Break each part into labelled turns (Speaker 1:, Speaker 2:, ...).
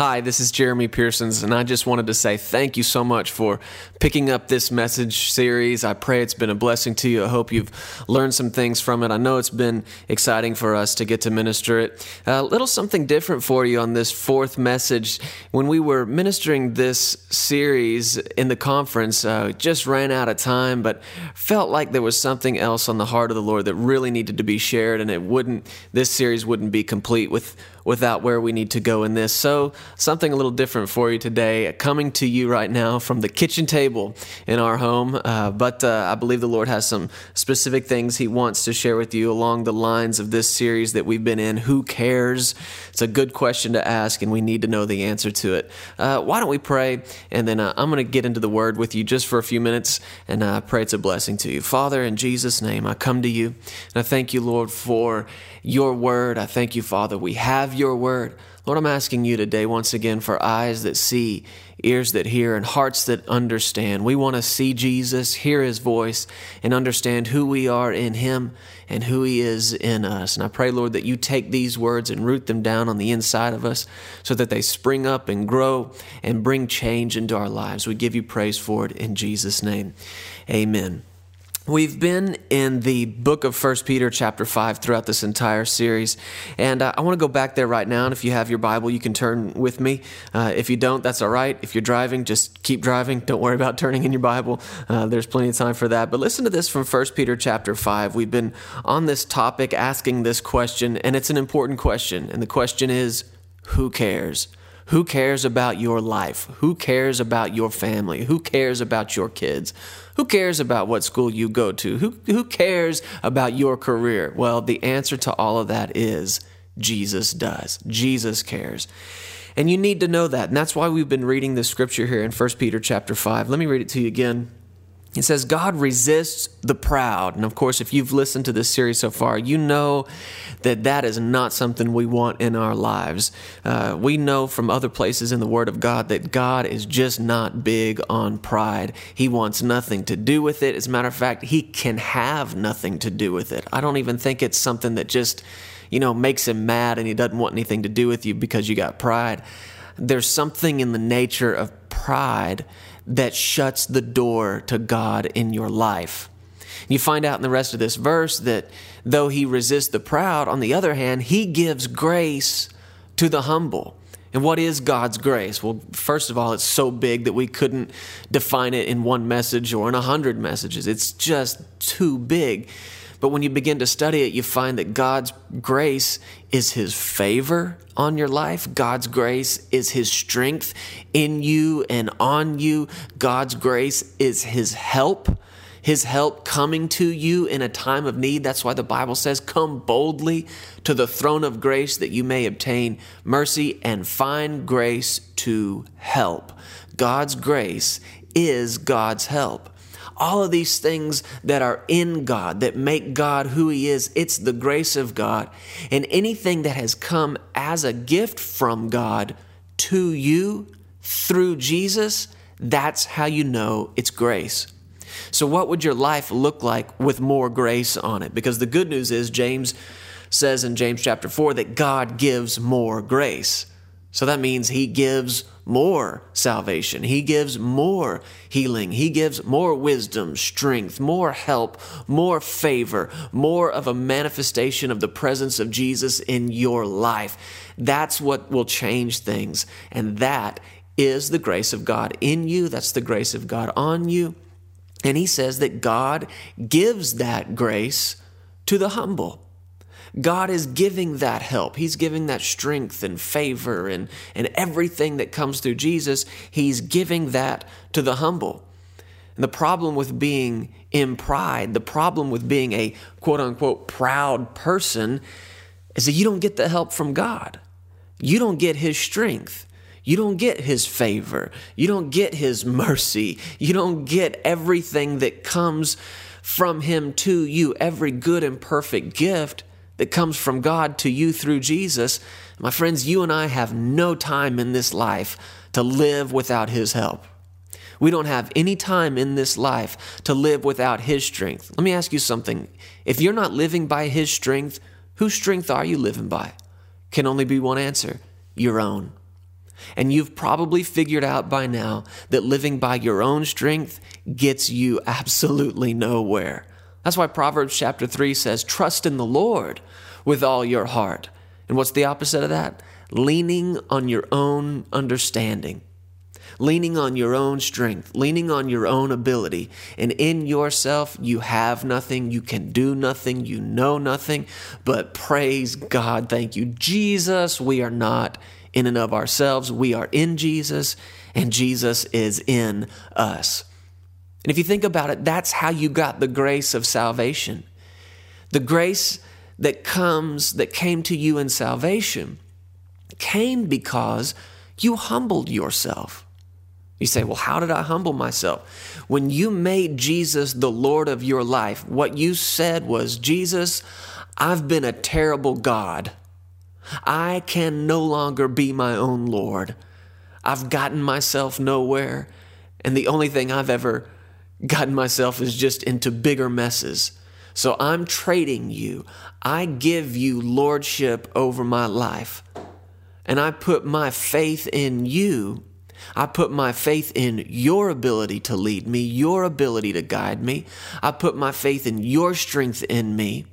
Speaker 1: Hi, this is Jeremy Pearsons, and I just wanted to say thank you so much for picking up this message series. I pray it's been a blessing to you. I hope you've learned some things from it. I know it's been exciting for us to get to minister it. A little something different for you on this fourth message. When we were ministering this series in the conference, uh, just ran out of time, but felt like there was something else on the heart of the Lord that really needed to be shared, and it wouldn't. This series wouldn't be complete with without where we need to go in this. So, something a little different for you today, coming to you right now from the kitchen table in our home. Uh, but uh, I believe the Lord has some specific things He wants to share with you along the lines of this series that we've been in. Who cares? It's a good question to ask, and we need to know the answer to it. Uh, why don't we pray? And then uh, I'm going to get into the Word with you just for a few minutes, and I pray it's a blessing to you. Father, in Jesus' name, I come to you, and I thank you, Lord, for your Word. I thank you, Father. We have your Word. Lord, I'm asking you today once again for eyes that see, ears that hear, and hearts that understand. We want to see Jesus, hear his voice, and understand who we are in him and who he is in us. And I pray, Lord, that you take these words and root them down on the inside of us so that they spring up and grow and bring change into our lives. We give you praise for it in Jesus' name. Amen. We've been in the book of First Peter, chapter 5, throughout this entire series. And uh, I want to go back there right now. And if you have your Bible, you can turn with me. Uh, if you don't, that's all right. If you're driving, just keep driving. Don't worry about turning in your Bible. Uh, there's plenty of time for that. But listen to this from First Peter, chapter 5. We've been on this topic asking this question, and it's an important question. And the question is who cares? Who cares about your life? Who cares about your family? Who cares about your kids? Who cares about what school you go to? Who, who cares about your career? Well, the answer to all of that is Jesus does. Jesus cares. And you need to know that. And that's why we've been reading the scripture here in 1 Peter chapter 5. Let me read it to you again. It says, God resists the proud. And of course, if you've listened to this series so far, you know that that is not something we want in our lives. Uh, we know from other places in the Word of God that God is just not big on pride. He wants nothing to do with it. As a matter of fact, He can have nothing to do with it. I don't even think it's something that just, you know, makes Him mad and He doesn't want anything to do with you because you got pride. There's something in the nature of pride that shuts the door to God in your life. You find out in the rest of this verse that though he resists the proud, on the other hand, he gives grace to the humble. And what is God's grace? Well, first of all, it's so big that we couldn't define it in one message or in a hundred messages. It's just too big. But when you begin to study it, you find that God's grace is His favor on your life. God's grace is His strength in you and on you. God's grace is His help. His help coming to you in a time of need. That's why the Bible says, Come boldly to the throne of grace that you may obtain mercy and find grace to help. God's grace is God's help all of these things that are in God, that make God who He is, it's the grace of God. And anything that has come as a gift from God to you through Jesus, that's how you know it's grace. So, what would your life look like with more grace on it? Because the good news is, James says in James chapter 4 that God gives more grace. So that means He gives more salvation. He gives more healing. He gives more wisdom, strength, more help, more favor, more of a manifestation of the presence of Jesus in your life. That's what will change things. And that is the grace of God in you. That's the grace of God on you. And He says that God gives that grace to the humble. God is giving that help. He's giving that strength and favor and, and everything that comes through Jesus. He's giving that to the humble. And the problem with being in pride, the problem with being a quote unquote proud person, is that you don't get the help from God. You don't get His strength. You don't get His favor. You don't get His mercy. You don't get everything that comes from Him to you, every good and perfect gift that comes from God to you through Jesus, my friends, you and I have no time in this life to live without His help. We don't have any time in this life to live without His strength. Let me ask you something. If you're not living by His strength, whose strength are you living by? Can only be one answer your own. And you've probably figured out by now that living by your own strength gets you absolutely nowhere. That's why Proverbs chapter 3 says, Trust in the Lord with all your heart. And what's the opposite of that? Leaning on your own understanding, leaning on your own strength, leaning on your own ability. And in yourself, you have nothing, you can do nothing, you know nothing. But praise God, thank you, Jesus, we are not in and of ourselves. We are in Jesus, and Jesus is in us. And if you think about it, that's how you got the grace of salvation. The grace that comes, that came to you in salvation, came because you humbled yourself. You say, well, how did I humble myself? When you made Jesus the Lord of your life, what you said was, Jesus, I've been a terrible God. I can no longer be my own Lord. I've gotten myself nowhere, and the only thing I've ever gotten myself is just into bigger messes. So I'm trading you. I give you lordship over my life. And I put my faith in you. I put my faith in your ability to lead me, your ability to guide me. I put my faith in your strength in me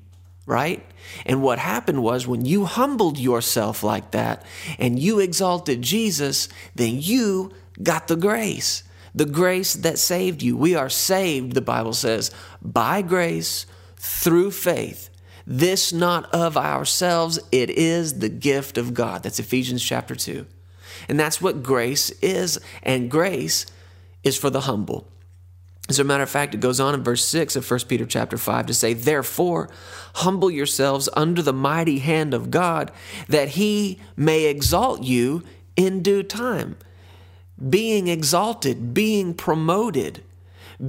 Speaker 1: right? And what happened was when you humbled yourself like that and you exalted Jesus, then you got the grace, the grace that saved you. We are saved, the Bible says, by grace through faith. This not of ourselves, it is the gift of God. That's Ephesians chapter 2. And that's what grace is. And grace is for the humble. As a matter of fact, it goes on in verse 6 of 1 Peter chapter 5 to say, Therefore, humble yourselves under the mighty hand of God, that he may exalt you in due time. Being exalted, being promoted,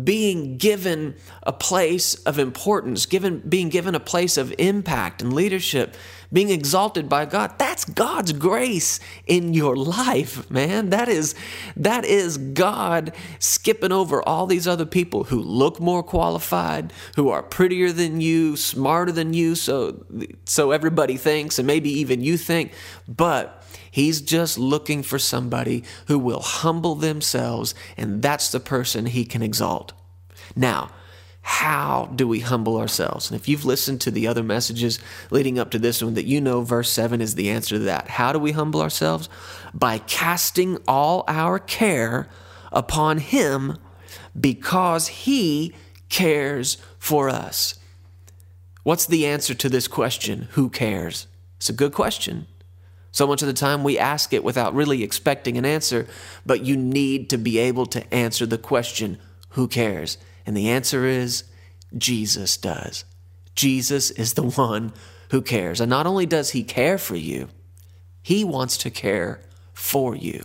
Speaker 1: being given a place of importance, given, being given a place of impact and leadership, being exalted by God. That's God's grace in your life, man. That is that is God skipping over all these other people who look more qualified, who are prettier than you, smarter than you, so so everybody thinks and maybe even you think, but He's just looking for somebody who will humble themselves, and that's the person he can exalt. Now, how do we humble ourselves? And if you've listened to the other messages leading up to this one, that you know verse 7 is the answer to that. How do we humble ourselves? By casting all our care upon Him because He cares for us. What's the answer to this question? Who cares? It's a good question. So much of the time we ask it without really expecting an answer, but you need to be able to answer the question, who cares? And the answer is Jesus does. Jesus is the one who cares. And not only does he care for you, he wants to care for you.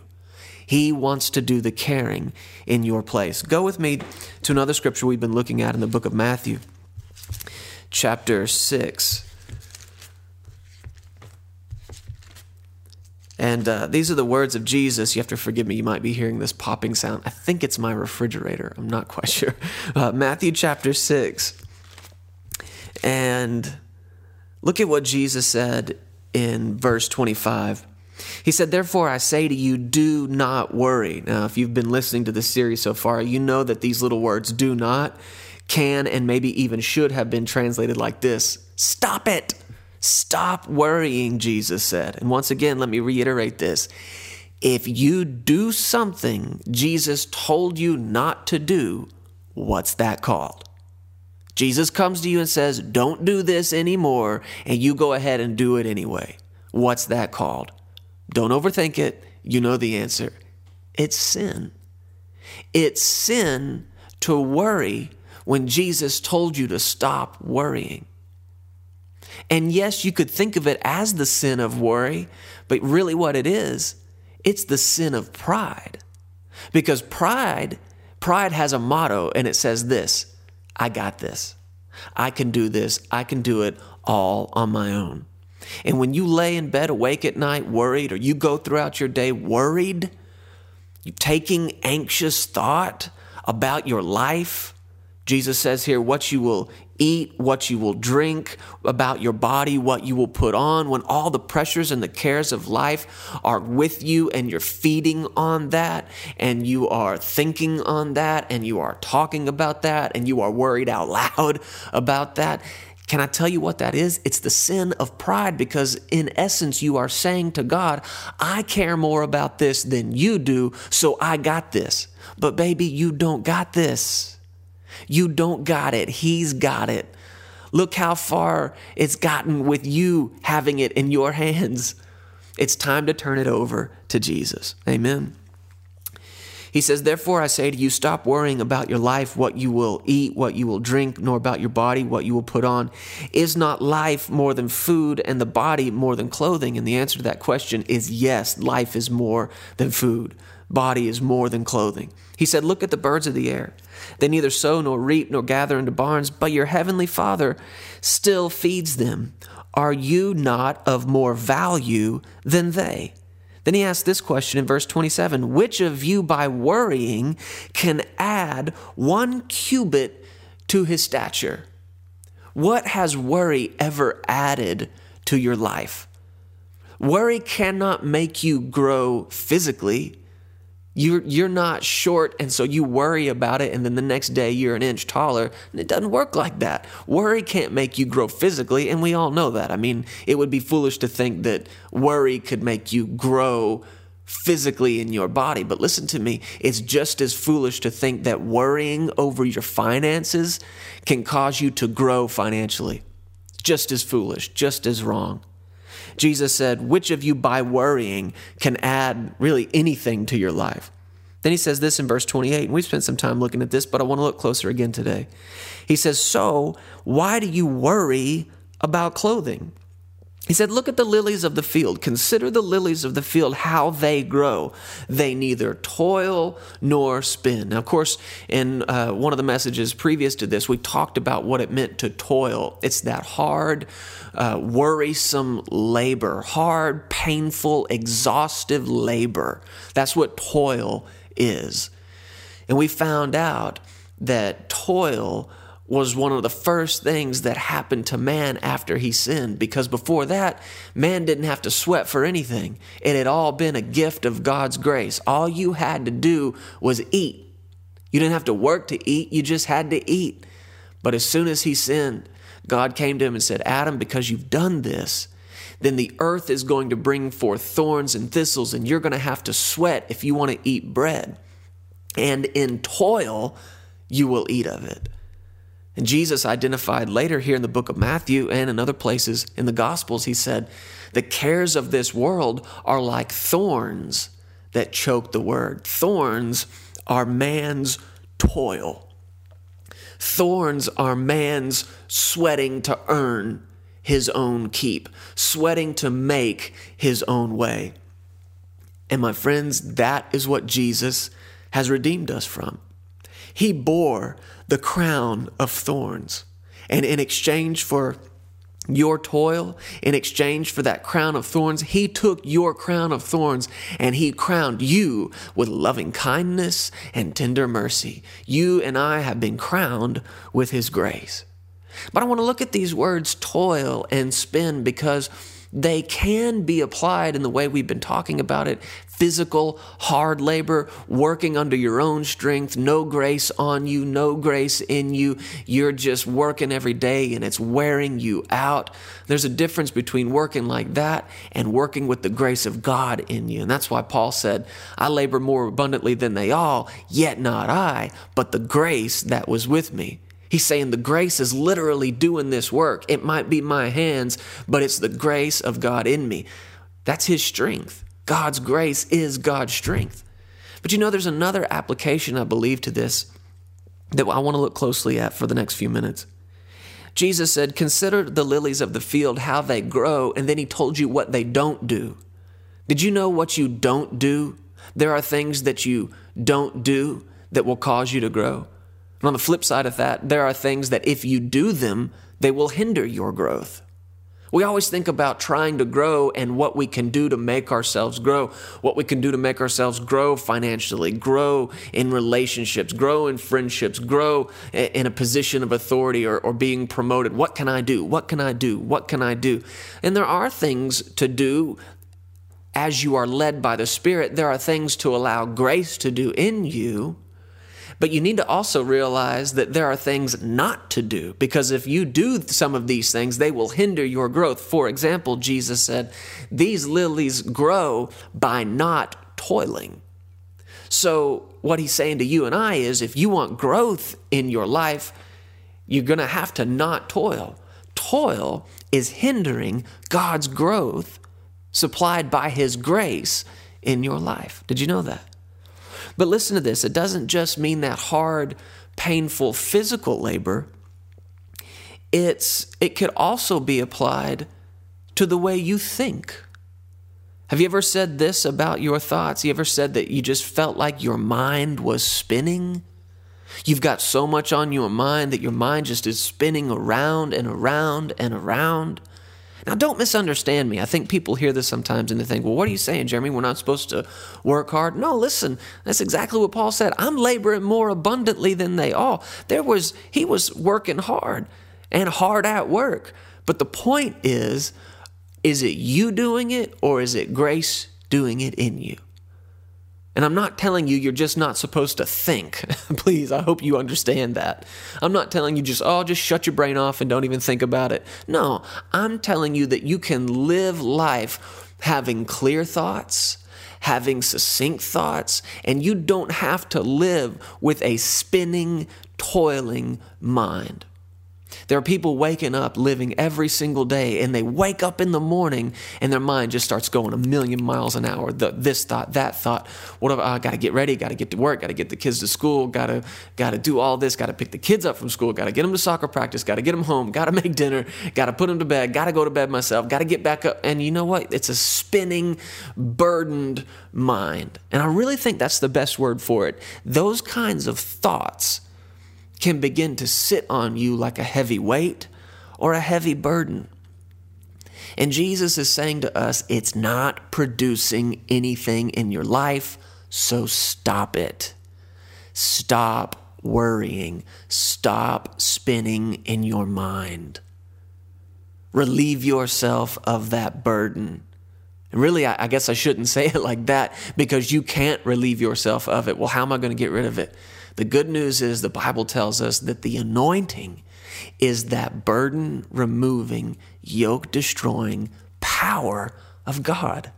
Speaker 1: He wants to do the caring in your place. Go with me to another scripture we've been looking at in the book of Matthew, chapter 6. And uh, these are the words of Jesus. You have to forgive me. You might be hearing this popping sound. I think it's my refrigerator. I'm not quite sure. Uh, Matthew chapter 6. And look at what Jesus said in verse 25. He said, Therefore, I say to you, do not worry. Now, if you've been listening to this series so far, you know that these little words, do not, can, and maybe even should have been translated like this Stop it. Stop worrying, Jesus said. And once again, let me reiterate this. If you do something Jesus told you not to do, what's that called? Jesus comes to you and says, Don't do this anymore, and you go ahead and do it anyway. What's that called? Don't overthink it. You know the answer. It's sin. It's sin to worry when Jesus told you to stop worrying. And yes, you could think of it as the sin of worry, but really what it is, it's the sin of pride. Because pride, pride has a motto and it says this, I got this. I can do this. I can do it all on my own. And when you lay in bed awake at night worried, or you go throughout your day worried, you taking anxious thought about your life, Jesus says here, what you will eat, what you will drink, about your body, what you will put on, when all the pressures and the cares of life are with you and you're feeding on that and you are thinking on that and you are talking about that and you are worried out loud about that. Can I tell you what that is? It's the sin of pride because, in essence, you are saying to God, I care more about this than you do, so I got this. But, baby, you don't got this. You don't got it, He's got it. Look how far it's gotten with you having it in your hands. It's time to turn it over to Jesus. Amen. He says, Therefore, I say to you, stop worrying about your life, what you will eat, what you will drink, nor about your body, what you will put on. Is not life more than food and the body more than clothing? And the answer to that question is yes, life is more than food, body is more than clothing. He said, Look at the birds of the air. They neither sow nor reap nor gather into barns, but your heavenly Father still feeds them. Are you not of more value than they? Then he asks this question in verse 27 Which of you by worrying can add one cubit to his stature? What has worry ever added to your life? Worry cannot make you grow physically. You're, you're not short, and so you worry about it, and then the next day you're an inch taller. And it doesn't work like that. Worry can't make you grow physically, and we all know that. I mean, it would be foolish to think that worry could make you grow physically in your body. But listen to me, it's just as foolish to think that worrying over your finances can cause you to grow financially. Just as foolish, just as wrong. Jesus said, Which of you by worrying can add really anything to your life? Then he says this in verse 28, and we've spent some time looking at this, but I want to look closer again today. He says, So why do you worry about clothing? He said, Look at the lilies of the field. Consider the lilies of the field, how they grow. They neither toil nor spin. Now, of course, in uh, one of the messages previous to this, we talked about what it meant to toil. It's that hard, uh, worrisome labor, hard, painful, exhaustive labor. That's what toil is. And we found out that toil was one of the first things that happened to man after he sinned because before that, man didn't have to sweat for anything. It had all been a gift of God's grace. All you had to do was eat. You didn't have to work to eat, you just had to eat. But as soon as he sinned, God came to him and said, Adam, because you've done this, then the earth is going to bring forth thorns and thistles, and you're going to have to sweat if you want to eat bread. And in toil, you will eat of it. And Jesus identified later here in the book of Matthew and in other places in the Gospels, he said, The cares of this world are like thorns that choke the word. Thorns are man's toil. Thorns are man's sweating to earn his own keep, sweating to make his own way. And my friends, that is what Jesus has redeemed us from. He bore the crown of thorns. And in exchange for your toil, in exchange for that crown of thorns, he took your crown of thorns and he crowned you with loving kindness and tender mercy. You and I have been crowned with his grace. But I want to look at these words toil and spin because they can be applied in the way we've been talking about it physical, hard labor, working under your own strength, no grace on you, no grace in you. You're just working every day and it's wearing you out. There's a difference between working like that and working with the grace of God in you. And that's why Paul said, I labor more abundantly than they all, yet not I, but the grace that was with me. He's saying the grace is literally doing this work. It might be my hands, but it's the grace of God in me. That's His strength. God's grace is God's strength. But you know, there's another application, I believe, to this that I want to look closely at for the next few minutes. Jesus said, Consider the lilies of the field, how they grow, and then He told you what they don't do. Did you know what you don't do? There are things that you don't do that will cause you to grow. And on the flip side of that, there are things that if you do them, they will hinder your growth. We always think about trying to grow and what we can do to make ourselves grow, what we can do to make ourselves grow financially, grow in relationships, grow in friendships, grow in a position of authority or, or being promoted. What can I do? What can I do? What can I do? And there are things to do as you are led by the Spirit. There are things to allow grace to do in you. But you need to also realize that there are things not to do because if you do some of these things, they will hinder your growth. For example, Jesus said, These lilies grow by not toiling. So, what he's saying to you and I is if you want growth in your life, you're going to have to not toil. Toil is hindering God's growth supplied by his grace in your life. Did you know that? But listen to this it doesn't just mean that hard, painful physical labor, it's, it could also be applied to the way you think. Have you ever said this about your thoughts? You ever said that you just felt like your mind was spinning? You've got so much on your mind that your mind just is spinning around and around and around. Now, don't misunderstand me. I think people hear this sometimes and they think, well, what are you saying, Jeremy? We're not supposed to work hard. No, listen, that's exactly what Paul said. I'm laboring more abundantly than they all. There was, he was working hard and hard at work. But the point is, is it you doing it or is it grace doing it in you? And I'm not telling you you're just not supposed to think. Please, I hope you understand that. I'm not telling you just, oh, just shut your brain off and don't even think about it. No, I'm telling you that you can live life having clear thoughts, having succinct thoughts, and you don't have to live with a spinning, toiling mind. There are people waking up, living every single day, and they wake up in the morning and their mind just starts going a million miles an hour. The, this thought, that thought. What have I got to get ready, got to get to work, got to get the kids to school, got to got to do all this, got to pick the kids up from school, got to get them to soccer practice, got to get them home, got to make dinner, got to put them to bed, got to go to bed myself, got to get back up. And you know what? It's a spinning, burdened mind. And I really think that's the best word for it. Those kinds of thoughts can begin to sit on you like a heavy weight or a heavy burden. And Jesus is saying to us, it's not producing anything in your life, so stop it. Stop worrying. Stop spinning in your mind. Relieve yourself of that burden. And really, I, guess I shouldn't say it like that because you can't relieve yourself of it. Well, how am I going to get rid of it? The good news is the Bible tells us that the anointing is that burden removing, yoke destroying power of God.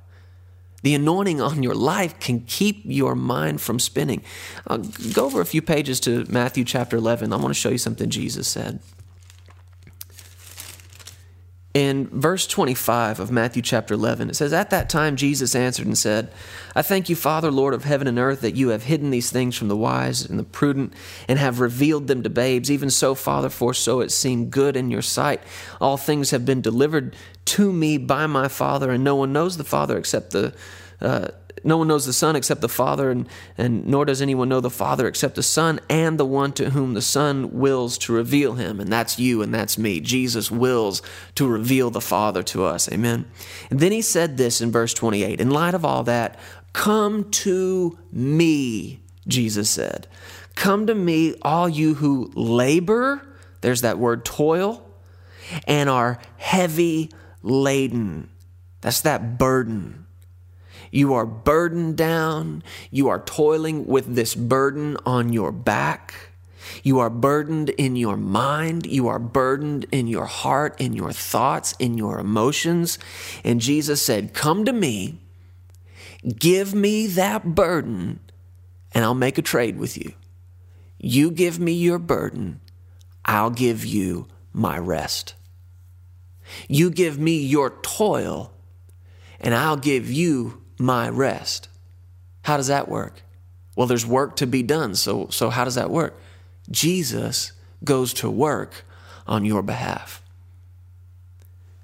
Speaker 1: The anointing on your life can keep your mind from spinning. I'll go over a few pages to Matthew chapter 11. I want to show you something Jesus said. In verse 25 of Matthew chapter 11, it says, At that time Jesus answered and said, I thank you, Father, Lord of heaven and earth, that you have hidden these things from the wise and the prudent and have revealed them to babes. Even so, Father, for so it seemed good in your sight. All things have been delivered to me by my Father, and no one knows the Father except the. Uh, no one knows the Son except the Father, and, and nor does anyone know the Father except the Son and the one to whom the Son wills to reveal him. And that's you and that's me. Jesus wills to reveal the Father to us. Amen. And then he said this in verse 28 In light of all that, come to me, Jesus said. Come to me, all you who labor, there's that word toil, and are heavy laden. That's that burden. You are burdened down. You are toiling with this burden on your back. You are burdened in your mind. You are burdened in your heart, in your thoughts, in your emotions. And Jesus said, Come to me, give me that burden, and I'll make a trade with you. You give me your burden, I'll give you my rest. You give me your toil, and I'll give you my rest. How does that work? Well, there's work to be done. So, so how does that work? Jesus goes to work on your behalf.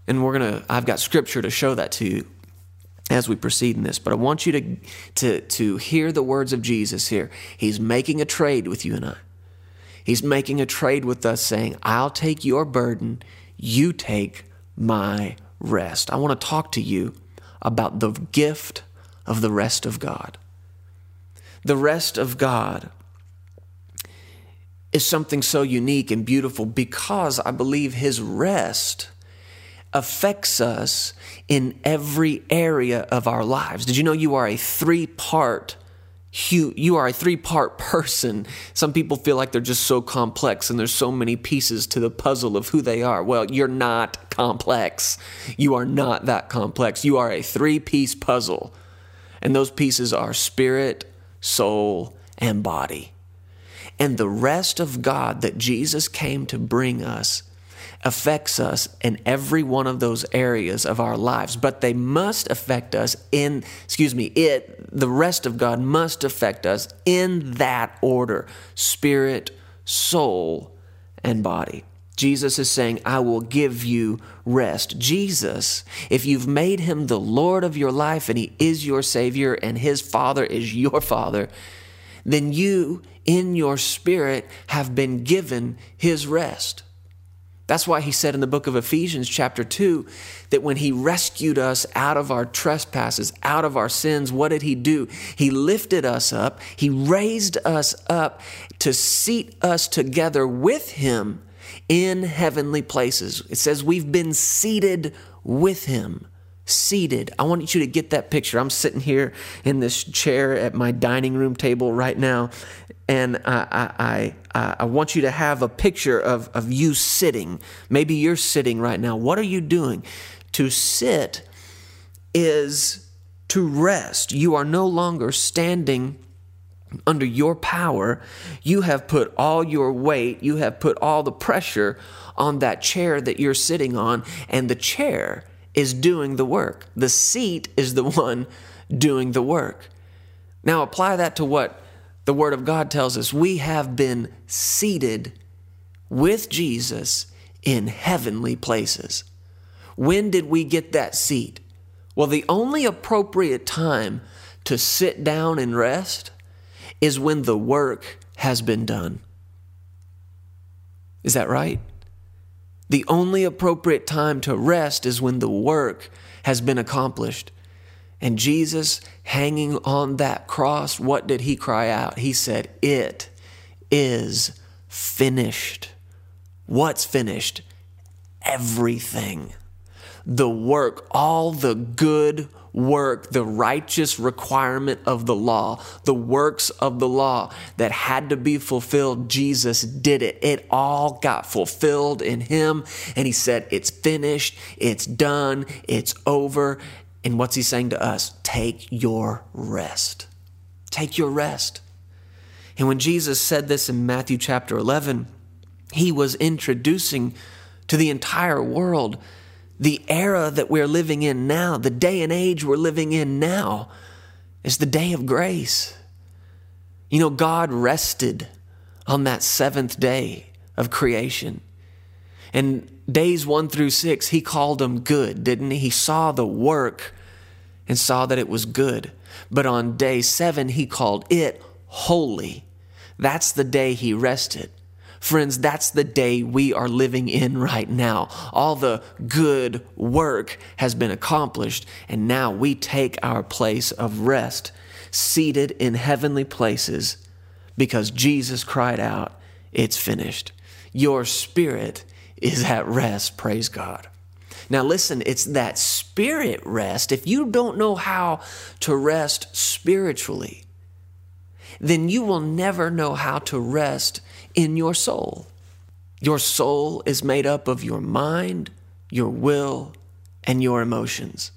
Speaker 1: And we're going to, I've got scripture to show that to you as we proceed in this, but I want you to, to, to hear the words of Jesus here. He's making a trade with you and I. He's making a trade with us saying, I'll take your burden, you take my rest. I want to talk to you about the gift of the rest of God. The rest of God is something so unique and beautiful because I believe His rest affects us in every area of our lives. Did you know you are a three part you, you are a three part person. Some people feel like they're just so complex and there's so many pieces to the puzzle of who they are. Well, you're not complex. You are not that complex. You are a three piece puzzle. And those pieces are spirit, soul, and body. And the rest of God that Jesus came to bring us affects us in every one of those areas of our lives, but they must affect us in, excuse me, it, the rest of God must affect us in that order spirit, soul, and body. Jesus is saying, I will give you rest. Jesus, if you've made him the Lord of your life and he is your Savior and his Father is your Father, then you in your spirit have been given his rest. That's why he said in the book of Ephesians, chapter 2, that when he rescued us out of our trespasses, out of our sins, what did he do? He lifted us up, he raised us up to seat us together with him in heavenly places. It says we've been seated with him seated. I want you to get that picture. I'm sitting here in this chair at my dining room table right now, and I, I, I, I, want you to have a picture of, of you sitting. Maybe you're sitting right now. What are you doing? To sit is to rest. You are no longer standing under your power. You have put all your weight, you have put all the pressure on that chair that you're sitting on, and the chair is doing the work. The seat is the one doing the work. Now apply that to what the Word of God tells us. We have been seated with Jesus in heavenly places. When did we get that seat? Well, the only appropriate time to sit down and rest is when the work has been done. Is that right? The only appropriate time to rest is when the work has been accomplished. And Jesus, hanging on that cross, what did he cry out? He said, It is finished. What's finished? Everything. The work, all the good work, the righteous requirement of the law, the works of the law that had to be fulfilled, Jesus did it. It all got fulfilled in Him. And He said, It's finished, it's done, it's over. And what's He saying to us? Take your rest. Take your rest. And when Jesus said this in Matthew chapter 11, He was introducing to the entire world the era that we're living in now, the day and age we're living in now, is the day of grace. You know, God rested on that seventh day of creation. And days one through six, He called them good, didn't He? He saw the work and saw that it was good. But on day seven, He called it holy. That's the day He rested. Friends, that's the day we are living in right now. All the good work has been accomplished, and now we take our place of rest, seated in heavenly places, because Jesus cried out, It's finished. Your spirit is at rest, praise God. Now, listen, it's that spirit rest. If you don't know how to rest spiritually, then you will never know how to rest in your soul. Your soul is made up of your mind, your will, and your emotions.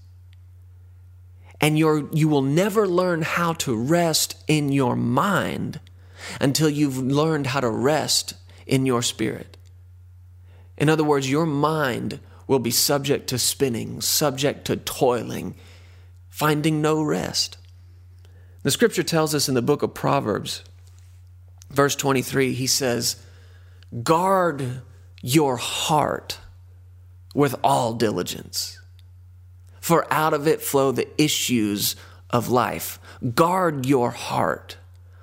Speaker 1: And you you will never learn how to rest in your mind until you've learned how to rest in your spirit. In other words, your mind will be subject to spinning, subject to toiling, finding no rest. The scripture tells us in the book of Proverbs, verse 23, he says, Guard your heart with all diligence, for out of it flow the issues of life. Guard your heart.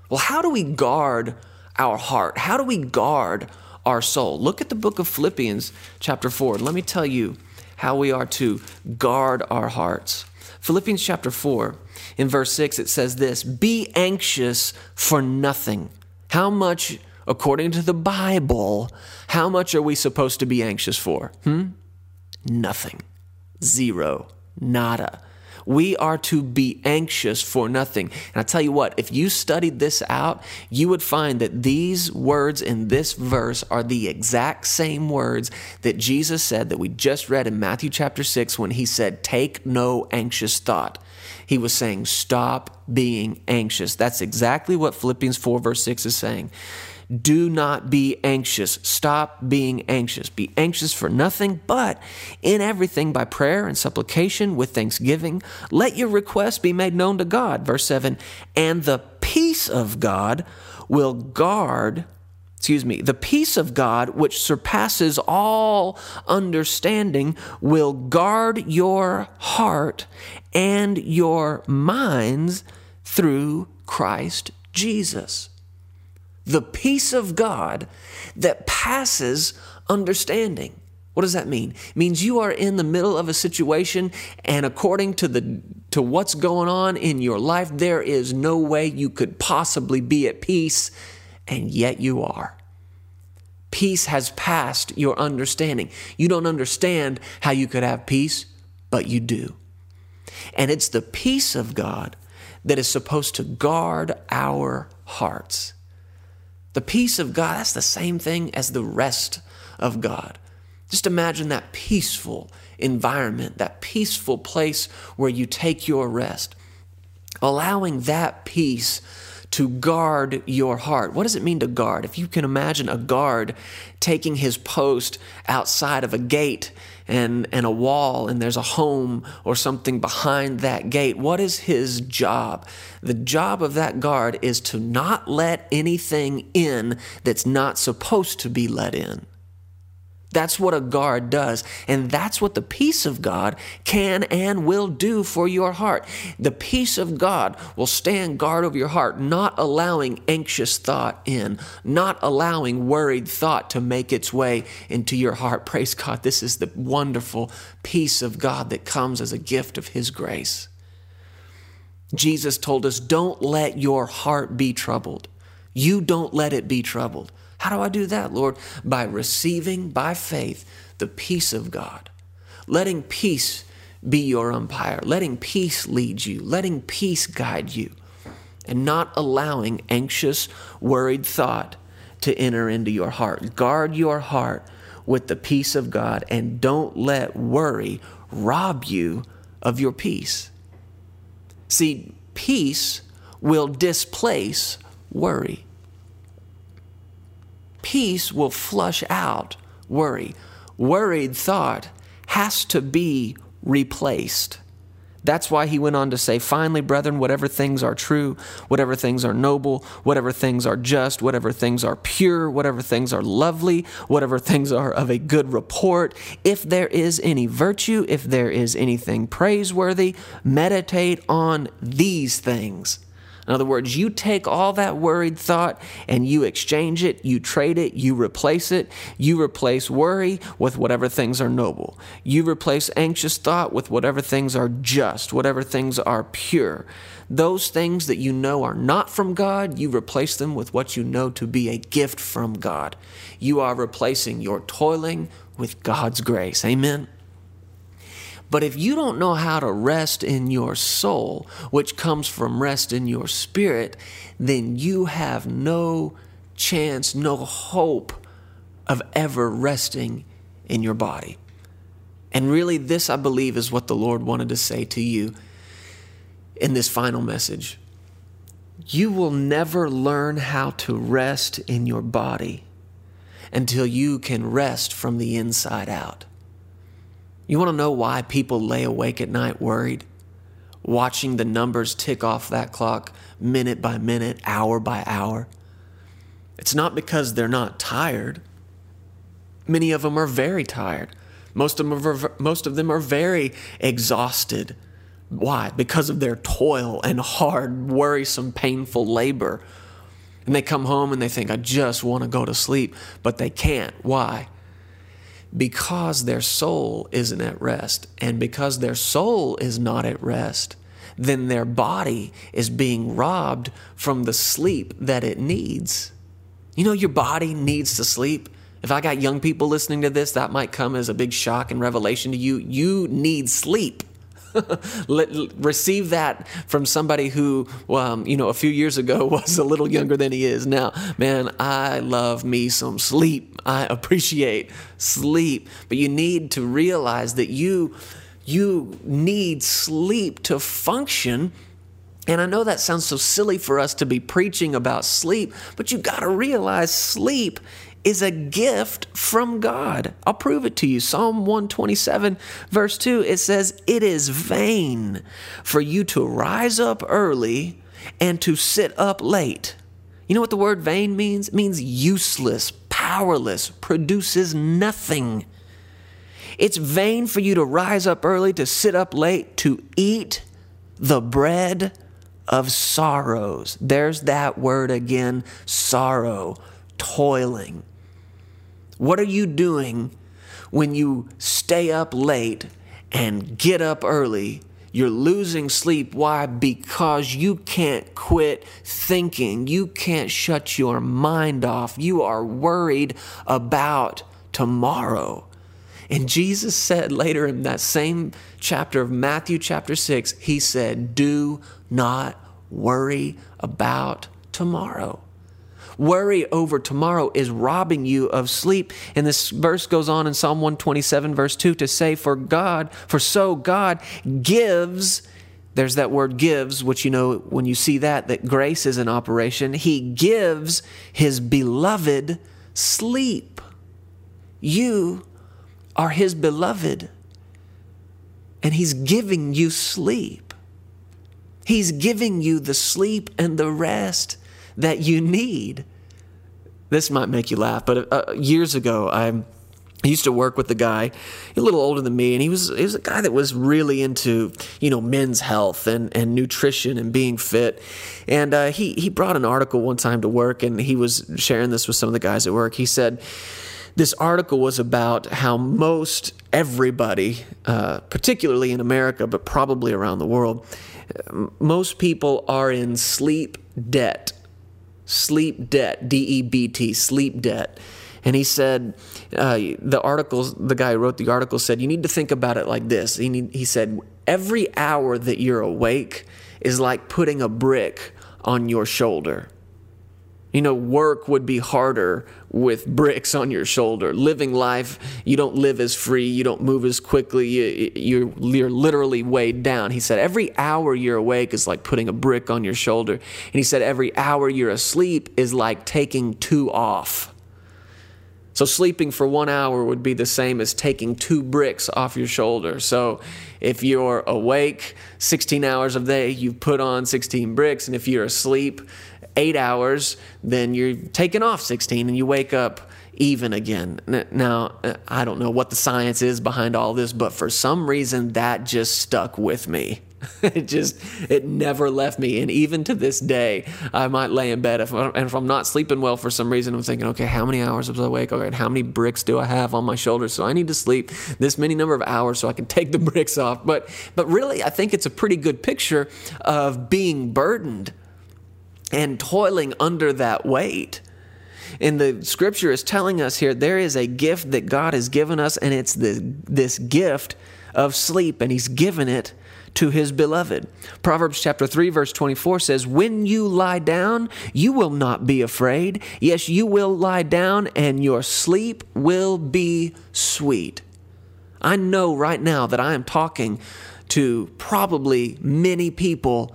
Speaker 1: Well, how do we guard our heart? How do we guard our soul? Look at the book of Philippians, chapter 4. Let me tell you how we are to guard our hearts. Philippians chapter 4, in verse 6, it says this Be anxious for nothing. How much, according to the Bible, how much are we supposed to be anxious for? Hmm? Nothing. Zero. Nada. We are to be anxious for nothing. And I tell you what, if you studied this out, you would find that these words in this verse are the exact same words that Jesus said that we just read in Matthew chapter 6 when he said, Take no anxious thought. He was saying, Stop being anxious. That's exactly what Philippians 4, verse 6 is saying. Do not be anxious. Stop being anxious. Be anxious for nothing, but in everything by prayer and supplication with thanksgiving, let your requests be made known to God. Verse 7 And the peace of God will guard excuse me, the peace of God, which surpasses all understanding, will guard your heart and your minds through Christ Jesus the peace of God that passes understanding. What does that mean? It means you are in the middle of a situation and according to the to what's going on in your life there is no way you could possibly be at peace and yet you are. Peace has passed your understanding. You don't understand how you could have peace, but you do. And it's the peace of God that is supposed to guard our hearts. The peace of God, that's the same thing as the rest of God. Just imagine that peaceful environment, that peaceful place where you take your rest. Allowing that peace to guard your heart. What does it mean to guard? If you can imagine a guard taking his post outside of a gate and, and a wall and there's a home or something behind that gate. What is his job? The job of that guard is to not let anything in that's not supposed to be let in. That's what a guard does. And that's what the peace of God can and will do for your heart. The peace of God will stand guard over your heart, not allowing anxious thought in, not allowing worried thought to make its way into your heart. Praise God. This is the wonderful peace of God that comes as a gift of His grace. Jesus told us, Don't let your heart be troubled. You don't let it be troubled. How do I do that, Lord? By receiving by faith the peace of God, letting peace be your umpire, letting peace lead you, letting peace guide you, and not allowing anxious, worried thought to enter into your heart. Guard your heart with the peace of God and don't let worry rob you of your peace. See, peace will displace worry peace will flush out worry. Worried thought has to be replaced. That's why he went on to say, Finally, brethren, whatever things are true, whatever things are noble, whatever things are just, whatever things are pure, whatever things are lovely, whatever things are of a good report, if there is any virtue, if there is anything praiseworthy, meditate on these things. In other words, you take all that worried thought and you exchange it, you trade it, you replace it. You replace worry with whatever things are noble. You replace anxious thought with whatever things are just, whatever things are pure. Those things that you know are not from God, you replace them with what you know to be a gift from God. You are replacing your toiling with God's grace. Amen. But if you don't know how to rest in your soul, which comes from rest in your spirit, then you have no chance, no hope of ever resting in your body. And really, this, I believe, is what the Lord wanted to say to you in this final message. You will never learn how to rest in your body until you can rest from the inside out. You want to know why people lay awake at night worried? Watching the numbers tick off that clock minute by minute, hour by hour. It's not because they're not tired. Many of them are very tired. Most of them are, most of them are very exhausted. Why? Because of their toil and hard, worrisome, painful labor. And they come home and they think, I just want to go to sleep, but they can't. Why? Because their soul isn't at rest. And because their soul is not at rest, then their body is being robbed from the sleep that it needs. You know, your body needs to sleep. If I got young people listening to this, that might come as a big shock and revelation to you. You need sleep. Let, receive that from somebody who, um, you know, a few years ago was a little younger than he is now. Man, I love me some sleep. I appreciate sleep, but you need to realize that you you need sleep to function. And I know that sounds so silly for us to be preaching about sleep, but you got to realize sleep is a gift from God. I'll prove it to you. Psalm 127, verse 2, it says, It is vain for you to rise up early and to sit up late. You know what the word vain means? It means useless, powerless, produces nothing. It's vain for you to rise up early, to sit up late, to eat the bread of sorrows. There's that word again sorrow, toiling. What are you doing when you stay up late and get up early? You're losing sleep. Why? Because you can't quit thinking. You can't shut your mind off. You are worried about tomorrow. And Jesus said later in that same chapter of Matthew, chapter 6, He said, Do not worry about tomorrow. Worry over tomorrow is robbing you of sleep. And this verse goes on in Psalm 127, verse 2 to say, For God, for so God gives. There's that word gives, which you know when you see that, that grace is in operation. He gives his beloved sleep. You are his beloved, and he's giving you sleep. He's giving you the sleep and the rest that you need. This might make you laugh, but uh, years ago, I used to work with a guy a little older than me, and he was he was a guy that was really into you know men's health and, and nutrition and being fit. And uh, he he brought an article one time to work, and he was sharing this with some of the guys at work. He said this article was about how most everybody, uh, particularly in America, but probably around the world, most people are in sleep debt sleep debt, D E B T, sleep debt. And he said, uh, the articles, the guy who wrote the article said, you need to think about it like this. He, need, he said, every hour that you're awake is like putting a brick on your shoulder. You know, work would be harder with bricks on your shoulder. Living life, you don't live as free, you don't move as quickly, you, are you're literally weighed down. He said, every hour you're awake is like putting a brick on your shoulder. And he said, every hour you're asleep is like taking two off. So, sleeping for one hour would be the same as taking two bricks off your shoulder. So, if you're awake 16 hours of the day, you've put on 16 bricks. And if you're asleep, eight hours, then you're taking off 16 and you wake up even again. Now, uh, I don't know what the science is behind all this, but for some reason that just stuck with me. it just it never left me and even to this day i might lay in bed if, and if i'm not sleeping well for some reason i'm thinking okay how many hours was i awake okay how many bricks do i have on my shoulders so i need to sleep this many number of hours so i can take the bricks off but but really i think it's a pretty good picture of being burdened and toiling under that weight. And the scripture is telling us here there is a gift that God has given us, and it's the, this gift of sleep, and He's given it to His beloved. Proverbs chapter 3, verse 24 says, When you lie down, you will not be afraid. Yes, you will lie down, and your sleep will be sweet. I know right now that I am talking to probably many people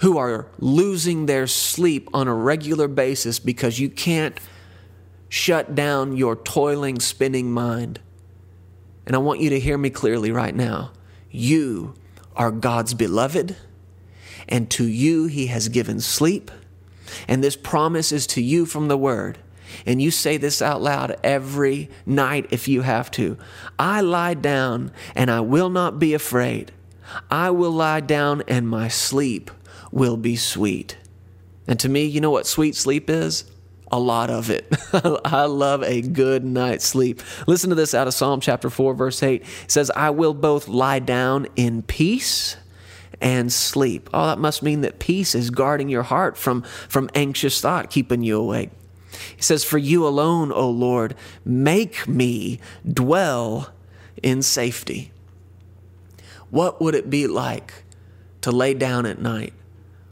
Speaker 1: who are losing their sleep on a regular basis because you can't shut down your toiling, spinning mind. And I want you to hear me clearly right now. You are God's beloved, and to you He has given sleep. And this promise is to you from the Word. And you say this out loud every night if you have to. I lie down and I will not be afraid. I will lie down and my sleep will be sweet. And to me, you know what sweet sleep is? a lot of it. I love a good night's sleep. Listen to this out of Psalm chapter 4, verse 8. It says, I will both lie down in peace and sleep. Oh, that must mean that peace is guarding your heart from, from anxious thought, keeping you awake. He says, For you alone, O Lord, make me dwell in safety. What would it be like to lay down at night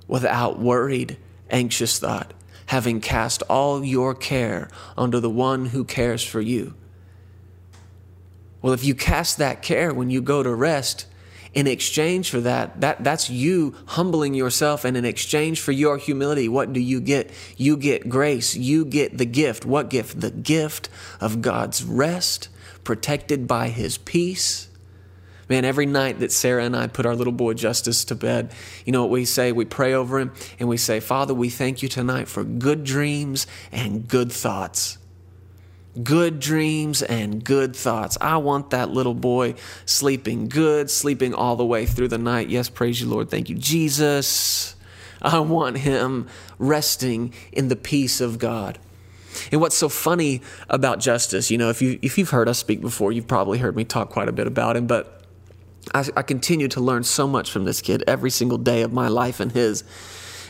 Speaker 1: without worried, anxious thought? having cast all your care onto the one who cares for you. Well, if you cast that care when you go to rest, in exchange for that, that that's you humbling yourself and in exchange for your humility what do you get you get grace you get the gift what gift the gift of god's rest protected by his peace Man, every night that Sarah and I put our little boy Justice to bed, you know what we say? We pray over him and we say, Father, we thank you tonight for good dreams and good thoughts. Good dreams and good thoughts. I want that little boy sleeping good, sleeping all the way through the night. Yes, praise you, Lord. Thank you, Jesus. I want him resting in the peace of God. And what's so funny about justice, you know, if you if you've heard us speak before, you've probably heard me talk quite a bit about him, but I, I continue to learn so much from this kid every single day of my life and his.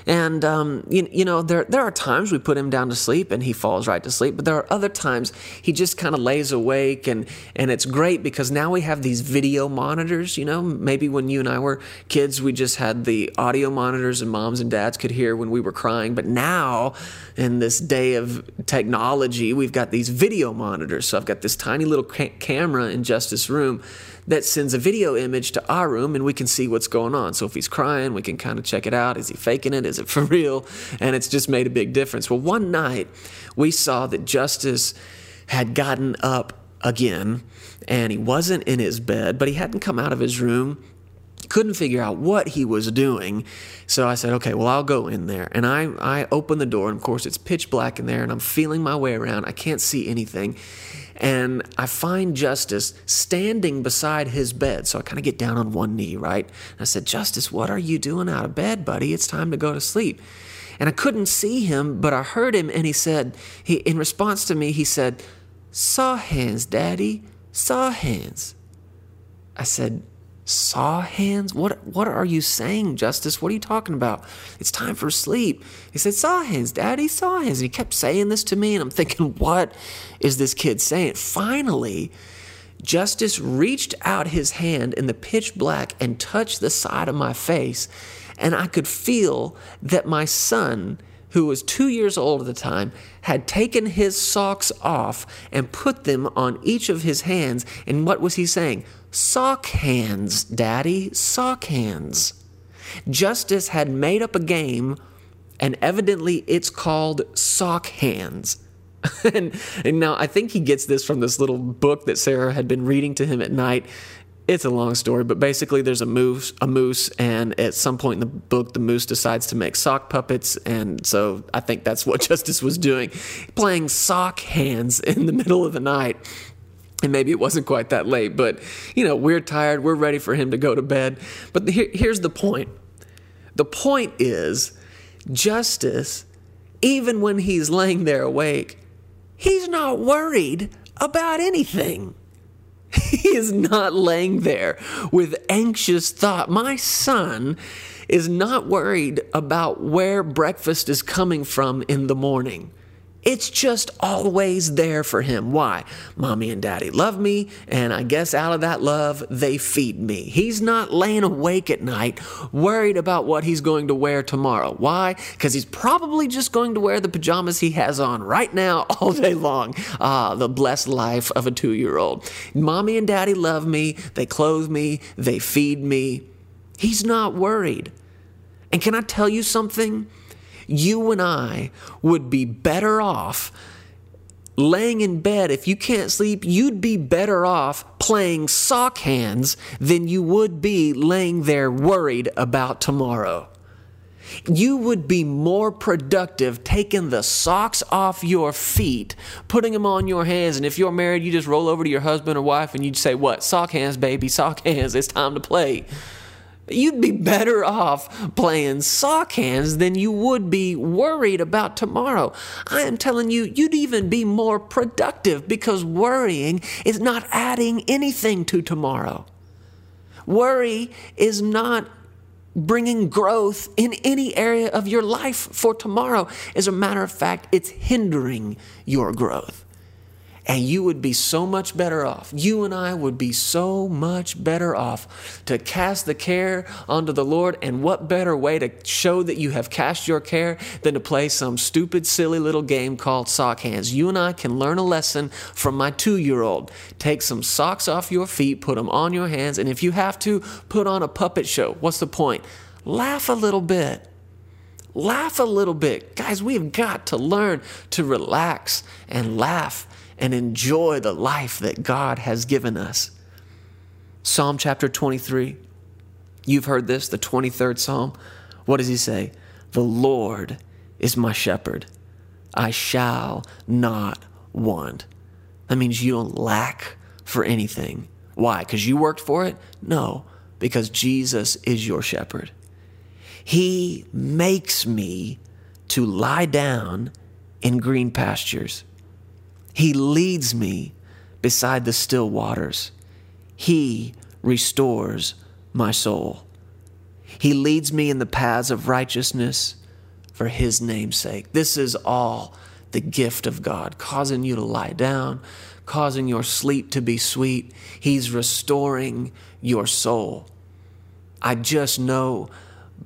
Speaker 1: And um, you, you know, there there are times we put him down to sleep and he falls right to sleep, but there are other times he just kind of lays awake, and and it's great because now we have these video monitors. You know, maybe when you and I were kids, we just had the audio monitors, and moms and dads could hear when we were crying. But now, in this day of technology, we've got these video monitors. So I've got this tiny little ca- camera in Justice Room that sends a video image to our room and we can see what's going on. So if he's crying, we can kind of check it out. Is he faking it? Is it for real? And it's just made a big difference. Well, one night we saw that Justice had gotten up again and he wasn't in his bed, but he hadn't come out of his room couldn't figure out what he was doing. So I said, okay, well, I'll go in there. And I, I open the door, and of course, it's pitch black in there, and I'm feeling my way around. I can't see anything and I find Justice standing beside his bed. So I kind of get down on one knee, right? And I said, Justice, what are you doing out of bed, buddy? It's time to go to sleep. And I couldn't see him, but I heard him, and he said, he, in response to me, he said, Saw hands, Daddy, saw hands. I said, Saw hands? What what are you saying, Justice? What are you talking about? It's time for sleep. He said, Saw hands, Daddy, saw hands. And he kept saying this to me, and I'm thinking, what is this kid saying? Finally, Justice reached out his hand in the pitch black and touched the side of my face, and I could feel that my son who was two years old at the time, had taken his socks off and put them on each of his hands. And what was he saying? Sock hands, Daddy, sock hands. Justice had made up a game, and evidently it's called Sock Hands. and, and now I think he gets this from this little book that Sarah had been reading to him at night it's a long story, but basically there's a moose, a moose, and at some point in the book, the moose decides to make sock puppets, and so I think that's what Justice was doing, playing sock hands in the middle of the night. And maybe it wasn't quite that late, but you know, we're tired, we're ready for him to go to bed. But here, here's the point the point is, Justice, even when he's laying there awake, he's not worried about anything. He is not laying there with anxious thought. My son is not worried about where breakfast is coming from in the morning. It's just always there for him. Why? Mommy and daddy love me, and I guess out of that love, they feed me. He's not laying awake at night worried about what he's going to wear tomorrow. Why? Because he's probably just going to wear the pajamas he has on right now all day long. Ah, the blessed life of a two year old. Mommy and daddy love me, they clothe me, they feed me. He's not worried. And can I tell you something? You and I would be better off laying in bed. If you can't sleep, you'd be better off playing sock hands than you would be laying there worried about tomorrow. You would be more productive taking the socks off your feet, putting them on your hands. And if you're married, you just roll over to your husband or wife and you'd say, What? Sock hands, baby, sock hands. It's time to play. You'd be better off playing sock hands than you would be worried about tomorrow. I am telling you, you'd even be more productive because worrying is not adding anything to tomorrow. Worry is not bringing growth in any area of your life for tomorrow. As a matter of fact, it's hindering your growth. And you would be so much better off. You and I would be so much better off to cast the care onto the Lord. And what better way to show that you have cast your care than to play some stupid, silly little game called sock hands? You and I can learn a lesson from my two year old. Take some socks off your feet, put them on your hands, and if you have to, put on a puppet show. What's the point? Laugh a little bit laugh a little bit. Guys, we've got to learn to relax and laugh and enjoy the life that God has given us. Psalm chapter 23. You've heard this, the 23rd Psalm. What does he say? The Lord is my shepherd. I shall not want. That means you don't lack for anything. Why? Because you worked for it? No, because Jesus is your shepherd. He makes me to lie down in green pastures. He leads me beside the still waters. He restores my soul. He leads me in the paths of righteousness for his name's sake. This is all the gift of God, causing you to lie down, causing your sleep to be sweet. He's restoring your soul. I just know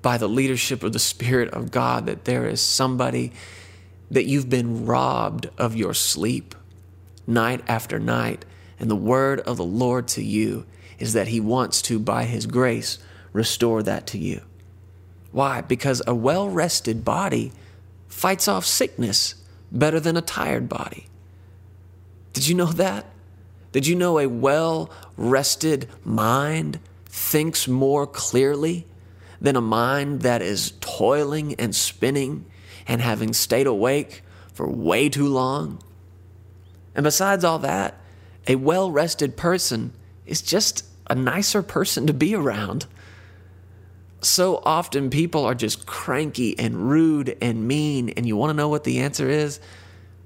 Speaker 1: by the leadership of the Spirit of God that there is somebody that you've been robbed of your sleep night after night. And the word of the Lord to you is that He wants to, by His grace, restore that to you. Why? Because a well rested body fights off sickness better than a tired body. Did you know that? Did you know a well rested mind thinks more clearly than a mind that is toiling and spinning and having stayed awake for way too long? And besides all that, a well rested person is just a nicer person to be around. So often people are just cranky and rude and mean, and you want to know what the answer is?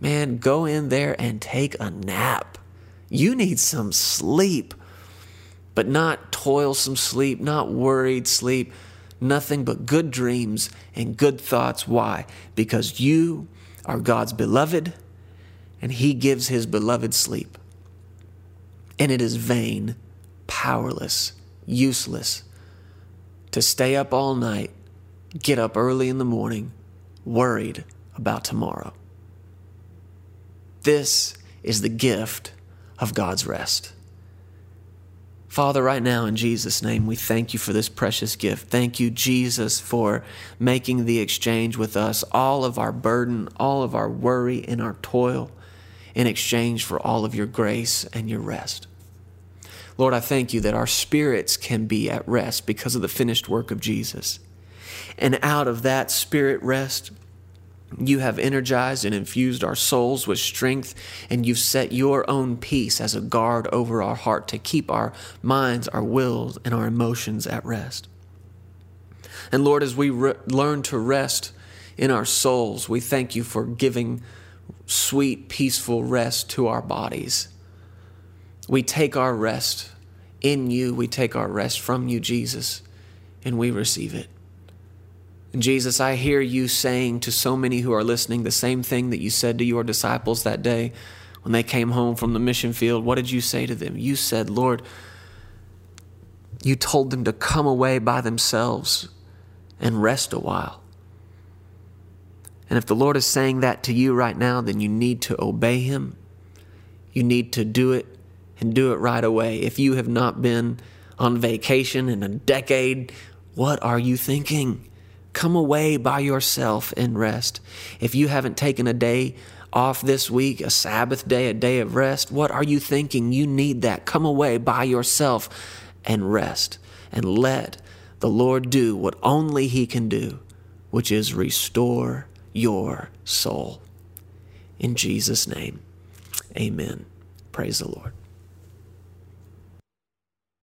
Speaker 1: Man, go in there and take a nap. You need some sleep, but not toilsome sleep, not worried sleep, nothing but good dreams and good thoughts. Why? Because you are God's beloved and he gives his beloved sleep. And it is vain, powerless, useless to stay up all night, get up early in the morning, worried about tomorrow. This is the gift of God's rest. Father, right now in Jesus' name, we thank you for this precious gift. Thank you, Jesus, for making the exchange with us, all of our burden, all of our worry, and our toil in exchange for all of your grace and your rest. Lord, I thank you that our spirits can be at rest because of the finished work of Jesus. And out of that spirit rest, you have energized and infused our souls with strength, and you've set your own peace as a guard over our heart to keep our minds, our wills, and our emotions at rest. And Lord, as we re- learn to rest in our souls, we thank you for giving sweet, peaceful rest to our bodies. We take our rest in you, we take our rest from you, Jesus, and we receive it. Jesus, I hear you saying to so many who are listening the same thing that you said to your disciples that day when they came home from the mission field. What did you say to them? You said, Lord, you told them to come away by themselves and rest a while. And if the Lord is saying that to you right now, then you need to obey Him. You need to do it and do it right away. If you have not been on vacation in a decade, what are you thinking? Come away by yourself and rest. If you haven't taken a day off this week, a Sabbath day, a day of rest, what are you thinking? You need that. Come away by yourself and rest and let the Lord do what only He can do, which is restore your soul. In Jesus' name, amen. Praise the Lord.